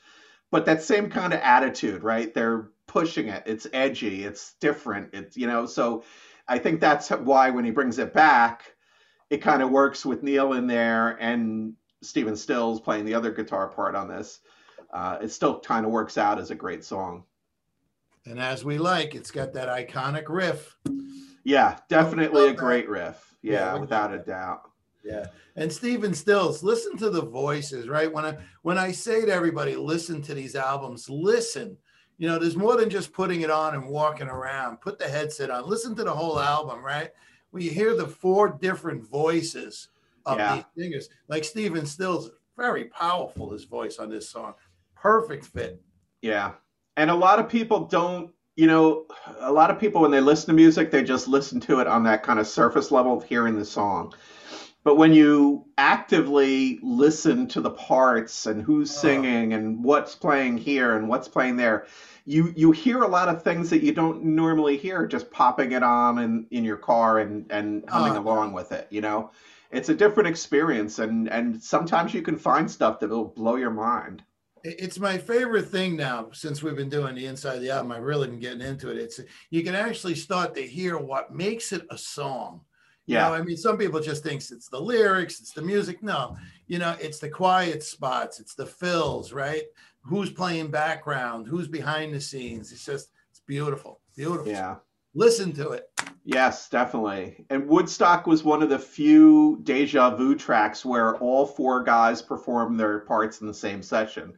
but that same kind of attitude, right? They're pushing it. It's edgy. It's different. It's, you know, so I think that's why when he brings it back, it kind of works with Neil in there and Stephen Stills playing the other guitar part on this. Uh, it still kind of works out as a great song. And as we like, it's got that iconic riff. Yeah, definitely a great riff. Yeah, yeah without a doubt. Yeah. And Stephen Stills, listen to the voices, right? When I when I say to everybody, listen to these albums, listen. You know, there's more than just putting it on and walking around. Put the headset on. Listen to the whole album, right? When you hear the four different voices of yeah. these singers, like Stephen Stills, very powerful his voice on this song. Perfect fit. Yeah. And a lot of people don't you know, a lot of people when they listen to music, they just listen to it on that kind of surface level of hearing the song. But when you actively listen to the parts and who's oh. singing and what's playing here and what's playing there, you you hear a lot of things that you don't normally hear just popping it on in, in your car and, and humming oh, along with it, you know? It's a different experience and, and sometimes you can find stuff that will blow your mind it's my favorite thing now since we've been doing the inside of the album. I've really been getting into it. It's you can actually start to hear what makes it a song. Yeah. You know, I mean, some people just thinks it's the lyrics, it's the music. No, you know, it's the quiet spots, it's the fills, right? Who's playing background, who's behind the scenes. It's just, it's beautiful, beautiful. Yeah. Listen to it. Yes, definitely. And Woodstock was one of the few deja vu tracks where all four guys performed their parts in the same session.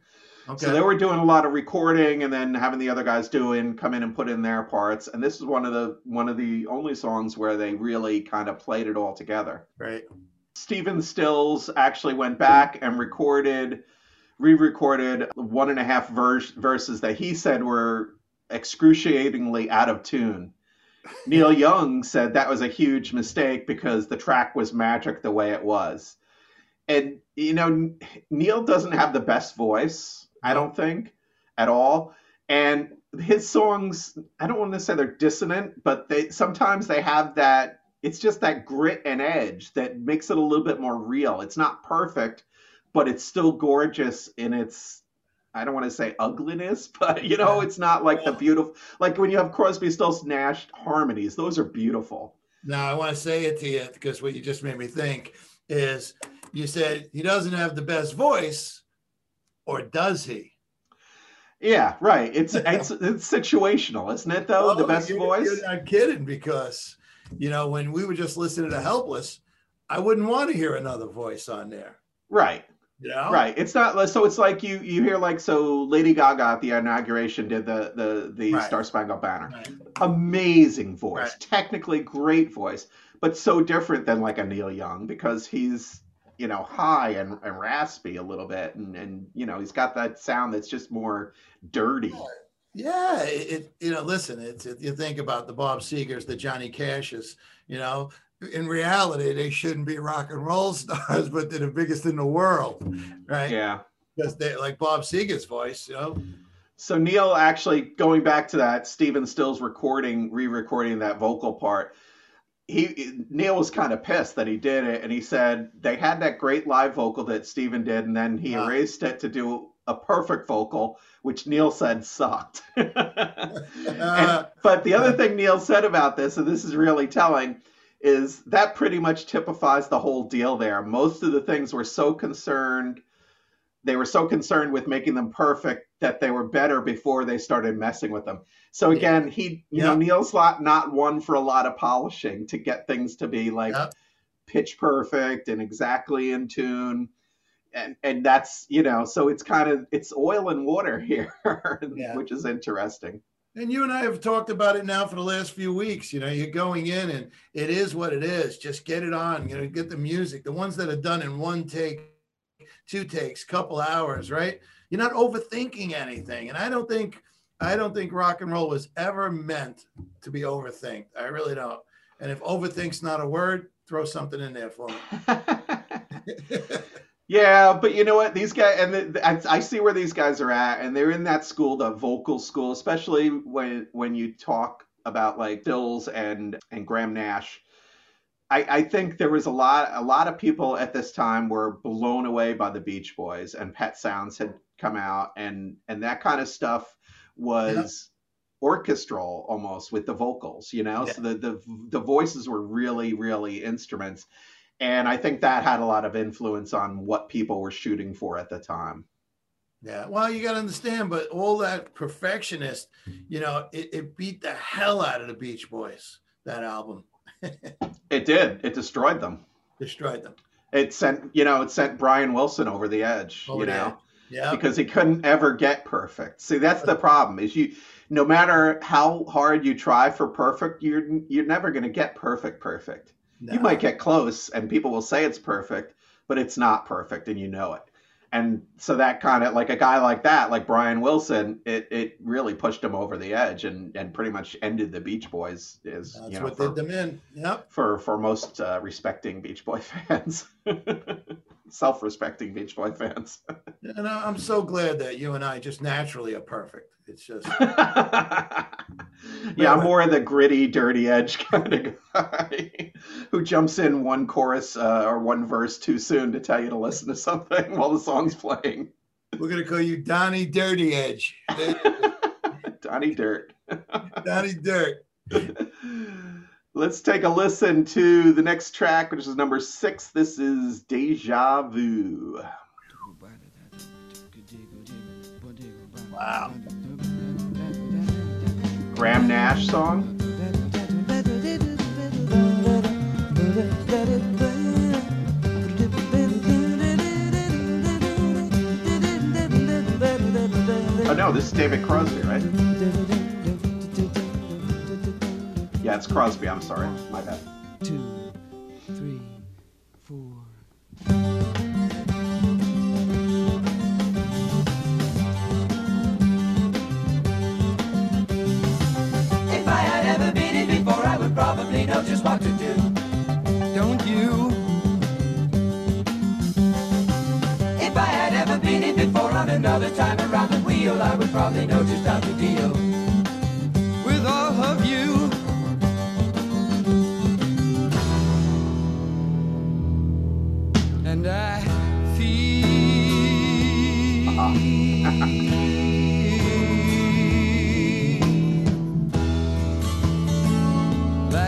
Okay. So they were doing a lot of recording and then having the other guys doing come in and put in their parts. And this is one of the one of the only songs where they really kind of played it all together. Right. Stephen Stills actually went back and recorded, re-recorded one and a half verse, verses that he said were excruciatingly out of tune. Neil Young said that was a huge mistake because the track was magic the way it was. And you know, Neil doesn't have the best voice I don't think at all. And his songs, I don't want to say they're dissonant, but they sometimes they have that it's just that grit and edge that makes it a little bit more real. It's not perfect, but it's still gorgeous in its I don't want to say ugliness, but you know, it's not like the beautiful like when you have Crosby, Stills, Nash harmonies. Those are beautiful. Now I want to say it to you because what you just made me think is you said he doesn't have the best voice, or does he? Yeah, right. It's it's, it's situational, isn't it? Though the best you're, voice. You're not kidding, because you know when we were just listening to Helpless, I wouldn't want to hear another voice on there. Right. Yeah. Right. It's not so. It's like you you hear like so. Lady Gaga at the inauguration did the the the right. Star Spangled Banner. Right. Amazing voice, right. technically great voice, but so different than like a Neil Young because he's you know, high and, and raspy a little bit, and and you know, he's got that sound that's just more dirty. Yeah, it, it you know, listen, it's it, you think about the Bob Segers, the Johnny Cashes, you know, in reality, they shouldn't be rock and roll stars, but they're the biggest in the world, right? Yeah, because they like Bob Seger's voice, you know. So Neil actually going back to that Stephen Stills recording, re-recording that vocal part he Neil was kind of pissed that he did it, and he said they had that great live vocal that Stephen did, and then he ah. erased it to do a perfect vocal, which Neil said sucked. and, but the other thing Neil said about this, and this is really telling, is that pretty much typifies the whole deal there. Most of the things were so concerned they were so concerned with making them perfect that they were better before they started messing with them. So again, he you know Neil's not not one for a lot of polishing to get things to be like pitch perfect and exactly in tune. And and that's you know so it's kind of it's oil and water here, yeah. which is interesting. And you and I have talked about it now for the last few weeks. You know, you're going in and it is what it is. Just get it on. You know, get the music. The ones that are done in one take two takes, couple hours, right? You're not overthinking anything. And I don't think I don't think rock and roll was ever meant to be overthinked. I really don't. And if overthink's not a word, throw something in there for me. Yeah, but you know what? These guys, and the, the, I, I, see where these guys are at, and they're in that school, the vocal school, especially when when you talk about like Stills and and Graham Nash. I, I think there was a lot a lot of people at this time were blown away by the Beach Boys, and Pet Sounds had come out, and and that kind of stuff was. Yeah orchestral almost with the vocals you know yeah. so the, the the voices were really really instruments and I think that had a lot of influence on what people were shooting for at the time. Yeah, well, you got to understand, but all that perfectionist, you know, it, it beat the hell out of the Beach Boys. That album. It did. It destroyed them. Destroyed them. It sent, you know, it sent Brian Wilson over the edge. Over you know, yeah, because he couldn't ever get perfect. See, that's the problem. Is you, no matter how hard you try for perfect, you're you're never going to get perfect. Perfect. No. You might get close and people will say it's perfect, but it's not perfect and you know it. And so that kind of like a guy like that, like Brian Wilson, it, it really pushed him over the edge and, and pretty much ended the Beach Boys. Is That's you know, what for, did them in. Yep. For for most uh, respecting Beach Boy fans, self-respecting Beach Boy fans. and I'm so glad that you and I just naturally are perfect. It's just. yeah, I'm more of the gritty, dirty edge kind of guy who jumps in one chorus uh, or one verse too soon to tell you to listen to something while the song's playing. We're gonna call you Donnie Dirty Edge. Donnie Dirt. Donnie Dirt. Let's take a listen to the next track, which is number six. This is Deja Vu. Wow. Graham Nash song? Oh no, this is David Crosby, right? Yeah, it's Crosby. I'm sorry. My bad. Know just what to do. Don't you? If I had ever been in before on another time around the wheel, I would probably know just how to deal with all of you.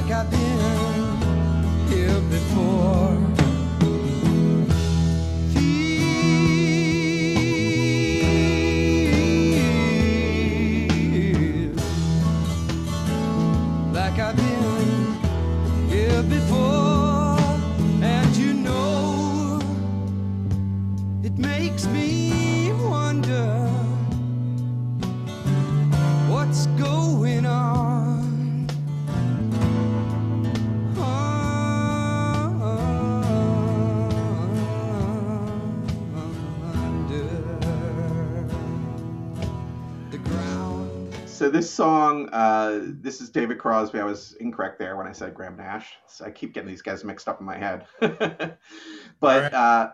Like I've been here before. Uh, this is David Crosby. I was incorrect there when I said Graham Nash. So I keep getting these guys mixed up in my head. but right. uh,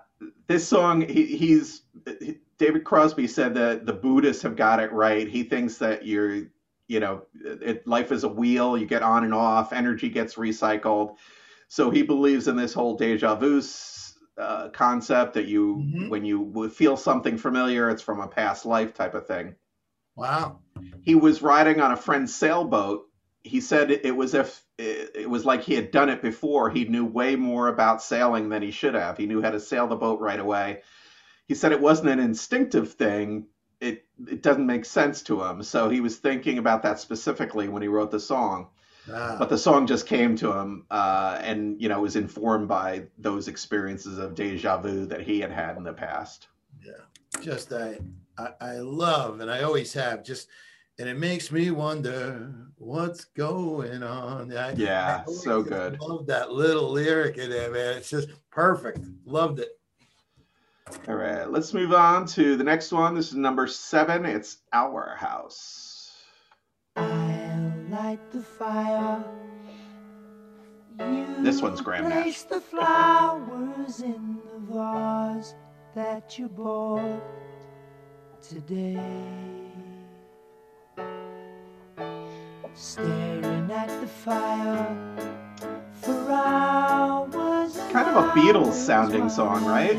this song, he, he's he, David Crosby said that the Buddhists have got it right. He thinks that you're, you know, it, life is a wheel. You get on and off. Energy gets recycled. So he believes in this whole deja vu uh, concept that you, mm-hmm. when you feel something familiar, it's from a past life type of thing. Wow. He was riding on a friend's sailboat. He said it was if it was like he had done it before. He knew way more about sailing than he should have. He knew how to sail the boat right away. He said it wasn't an instinctive thing. It it doesn't make sense to him. So he was thinking about that specifically when he wrote the song. Ah. But the song just came to him, uh, and you know was informed by those experiences of deja vu that he had had in the past. Yeah, just a I, I love and I always have just and it makes me wonder what's going on. I, yeah, I so good. Love that little lyric in there, man. It's just perfect. Loved it. All right, let's move on to the next one. This is number seven. It's Our House. I'll light the fire. You this one's Graham Nash. the flowers in the vase. that you bought today. Staring at the fire for hours. Kind of a Beatles sounding song, right?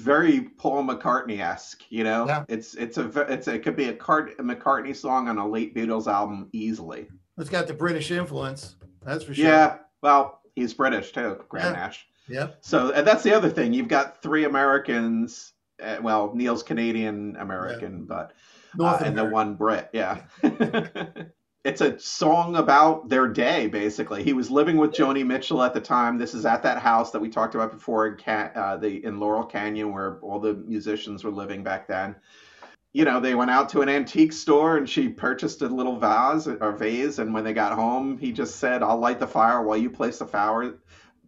Very Paul McCartney-esque. You know, Yeah. it's it's a it's a, it could be a, Cart- a McCartney song on a late Beatles album easily. It's got the British influence. That's for sure. Yeah, well, he's British too, Graham Yeah. Nash. Yeah. So and that's the other thing. You've got three Americans. Uh, well, Neil's Canadian American, but North uh, and the one Brit. Yeah. it's a song about their day, basically. He was living with Joni Mitchell at the time. This is at that house that we talked about before in uh, the in Laurel Canyon, where all the musicians were living back then. You know, they went out to an antique store and she purchased a little vase or vase. And when they got home, he just said, "I'll light the fire while you place the flower,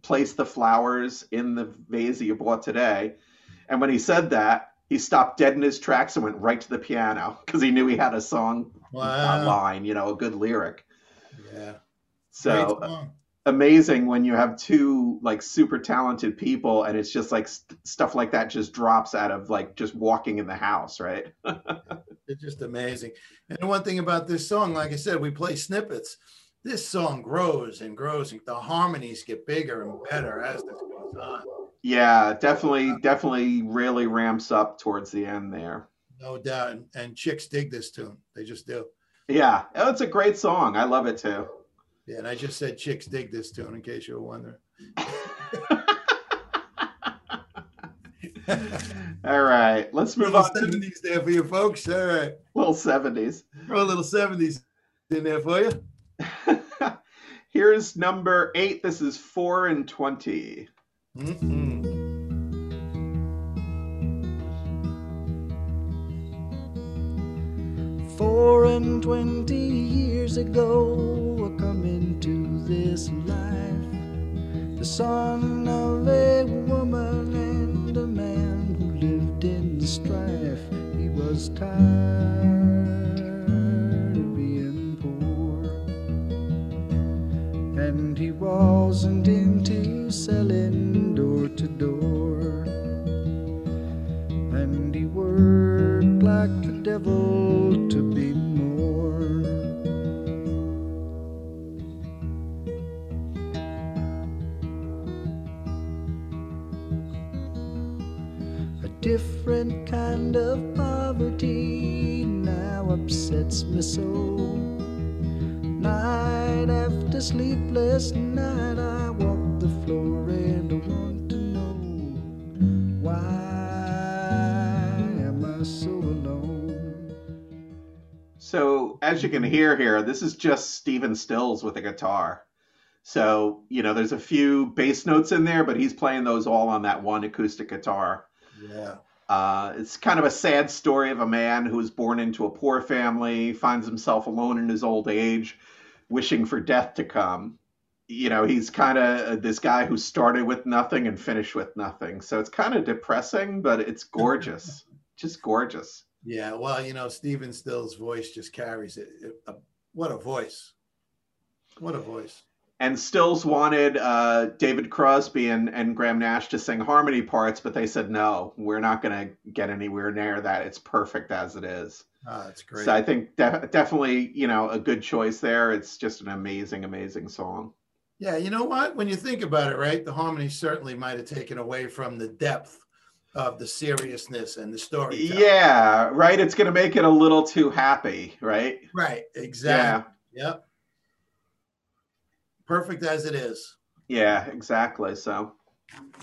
place the flowers in the vase that you bought today." And when he said that, he stopped dead in his tracks and went right to the piano because he knew he had a song uh, Wow. line, you know, a good lyric. Yeah. So song. amazing when you have two like super talented people and it's just like st- stuff like that just drops out of like just walking in the house, right? It's just amazing. And one thing about this song, like I said, we play snippets. This song grows and grows, and the harmonies get bigger and better as this goes on. Yeah, definitely, definitely really ramps up towards the end there. No doubt. And, and chicks dig this tune. They just do. Yeah, oh, it's a great song. I love it too. Yeah, and I just said chicks dig this tune in case you were wondering. All right, let's move little on to the 70s there for you folks. All right. little 70s. Throw a little 70s in there for you. Here's number eight. This is four and 20. Mm-mm. And twenty years ago, I come into this life, the son of a woman and a man who lived in strife. He was tired of being poor, and he wasn't into selling door to door. And he worked like the devil to as you can hear here, this is just Stephen Stills with a guitar. So, you know, there's a few bass notes in there, but he's playing those all on that one acoustic guitar. Yeah. Uh, it's kind of a sad story of a man who was born into a poor family, finds himself alone in his old age, wishing for death to come. You know, he's kind of this guy who started with nothing and finished with nothing. So it's kind of depressing, but it's gorgeous. Just gorgeous. Yeah, well, you know, Stephen Stills' voice just carries it. It- uh, What a voice. What a voice. And Stills wanted uh, David Crosby and, and Graham Nash to sing harmony parts, but they said, no, we're not going to get anywhere near that. It's perfect as it is. Oh, that's great. So I think de- definitely, you know, a good choice there. It's just an amazing, amazing song. Yeah, you know what? When you think about it, right, the harmony certainly might have taken away from the depth of the seriousness and the story. Yeah, right. It's going to make it a little too happy, right? Right. Exactly. Yeah. Yep. Perfect as it is. Yeah, exactly. So,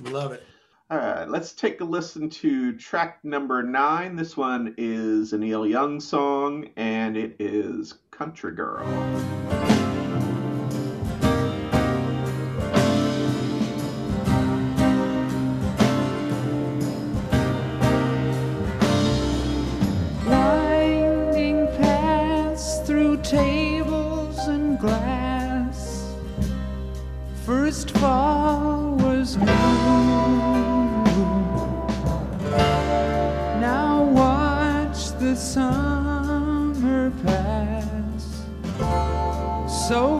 love it. All right, let's take a listen to track number nine. This one is a Neil Young song, and it is Country Girl. So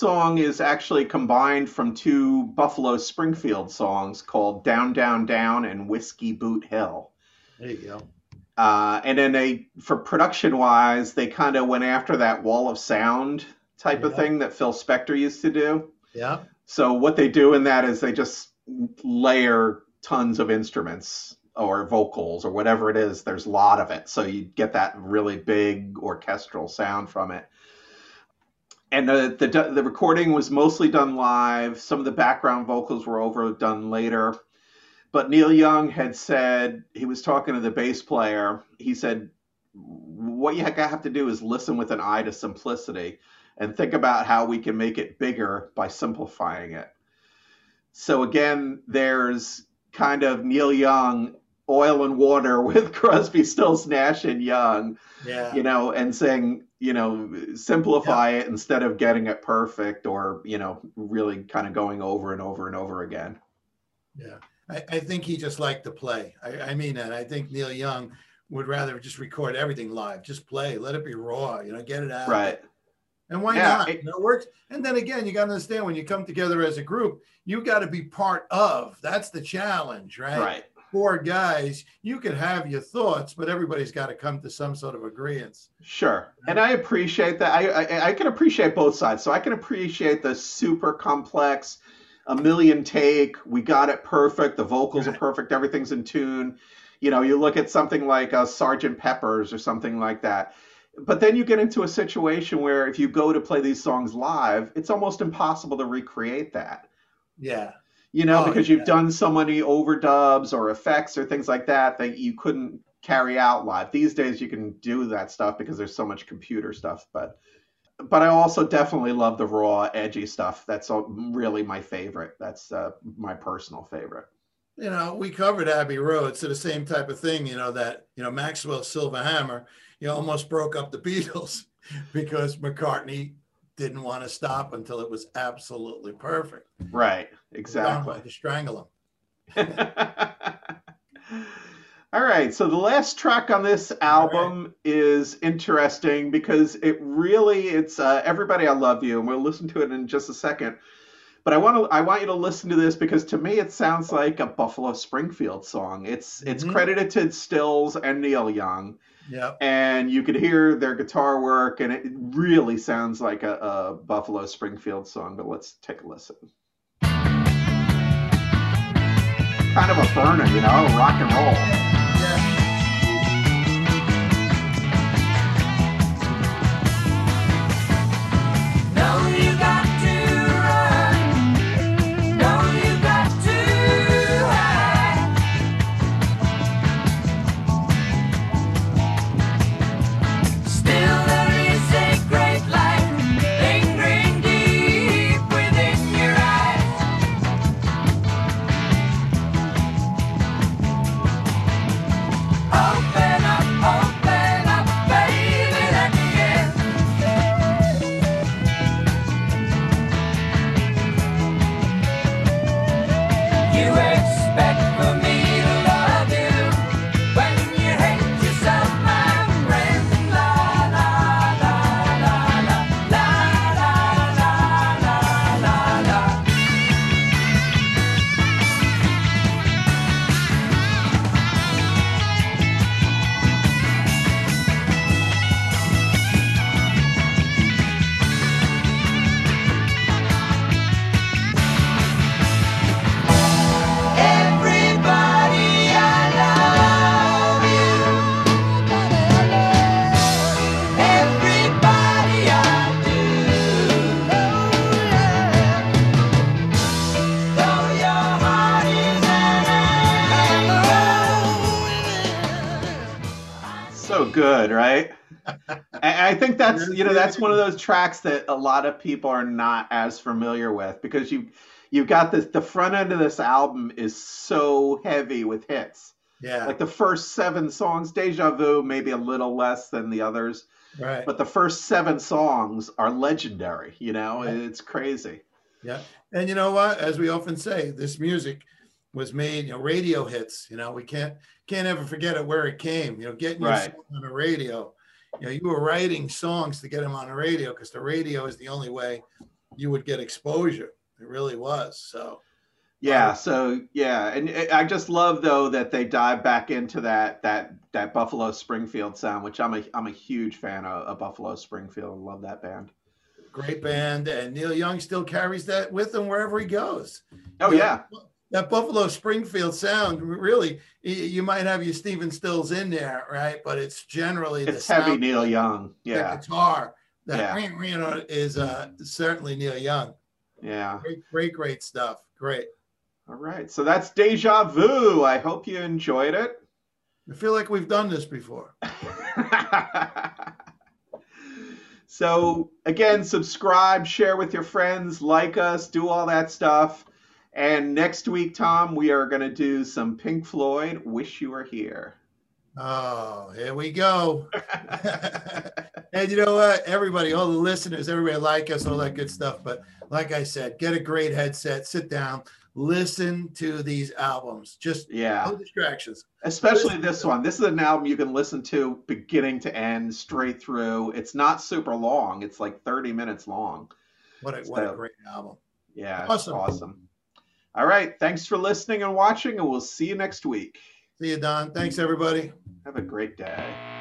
song is actually combined from two Buffalo Springfield songs called Down, Down, Down and Whiskey Boot Hill. There you go. Uh, and then they, for production wise, they kind of went after that wall of sound type yeah. of thing that Phil Spector used to do. Yeah. So what they do in that is they just layer tons of instruments or vocals or whatever it is. There's a lot of it. So you get that really big orchestral sound from it and the, the the recording was mostly done live. Some of the background vocals were overdone later. But Neil Young had said he was talking to the bass player. He said, "What you have to do is listen with an eye to simplicity, and think about how we can make it bigger by simplifying it." So again, there's kind of Neil Young oil and water with Crosby, Stills, Nash, and Young. Yeah. You know, and saying, you know, simplify yeah. it instead of getting it perfect or, you know, really kind of going over and over and over again. Yeah. I, I think he just liked to play. I, I mean that. I think Neil Young would rather just record everything live. Just play. Let it be raw, you know, get it out. Right. And why yeah, not? It, it works. And then again, you got to understand when you come together as a group, you got to be part of. That's the challenge, right? Right four guys, you can have your thoughts, but everybody's got to come to some sort of agreement. Sure, and I appreciate that. I, I, I can appreciate both sides. So I can appreciate the super complex, a million take. We got it perfect. The vocals are perfect. Everything's in tune. You know, you look at something like a uh, Sergeant Pepper's or something like that. But then you get into a situation where if you go to play these songs live, it's almost impossible to recreate that. Yeah you know, oh, because you've done so many overdubs or effects or things like that that you couldn't carry out live. These days you can do that stuff because there's so much computer stuff, but but I also definitely love the raw, edgy stuff. That's really my favorite. That's uh, my personal favorite. You know, we covered Abbey Road, so the same type of thing. You know that you know Maxwell Silverhammer, you know, almost broke up the Beatles because McCartney didn't want to stop until it was absolutely perfect. Right. Exactly. To strangle them. All right. So the last track on this album right. is interesting because it really it's uh, everybody I love you, and we'll listen to it in just a second. But I want to I want you to listen to this because to me it sounds like a Buffalo Springfield song. It's it's mm-hmm. credited to Stills and Neil Young. Yeah. And you could hear their guitar work, and it really sounds like a, a Buffalo Springfield song. But let's take a listen. Kind of a burner, you know, rock and roll. Good, right? I think that's you know that's one of those tracks that a lot of people are not as familiar with because you you've got this the front end of this album is so heavy with hits. Yeah. Like the first seven songs, Deja Vu, maybe a little less than the others. Right. But the first seven songs are legendary, you know, yeah. it's crazy. Yeah. And you know what? As we often say, this music was made, you know, radio hits. You know, we can't can't ever forget it where it came. You know, getting your right. song on the radio. You know, you were writing songs to get them on the radio because the radio is the only way you would get exposure. It really was. So yeah, um, so yeah, and I just love though that they dive back into that that that Buffalo Springfield sound, which I'm a I'm a huge fan of, of Buffalo Springfield. Love that band. Great band, and Neil Young still carries that with him wherever he goes. Oh yeah, that Buffalo Springfield sound. Really, you might have your Stephen Stills in there, right? But it's generally it's the heavy Neil Young. Yeah, the guitar that yeah. you know is uh, certainly Neil Young. Yeah, great, great, great stuff. Great. All right. So that's Deja Vu. I hope you enjoyed it. I feel like we've done this before. so, again, subscribe, share with your friends, like us, do all that stuff. And next week, Tom, we are going to do some Pink Floyd, Wish You Were Here. Oh, here we go. and you know what? Everybody, all the listeners, everybody like us, all that good stuff. But like I said, get a great headset, sit down, listen to these albums. Just yeah, no distractions. Especially listen this one. This is an album you can listen to beginning to end, straight through. It's not super long. It's like 30 minutes long. What a, so, what a great album. Yeah, awesome. Awesome. All right. Thanks for listening and watching, and we'll see you next week. See you, Don. Thanks, everybody. Have a great day.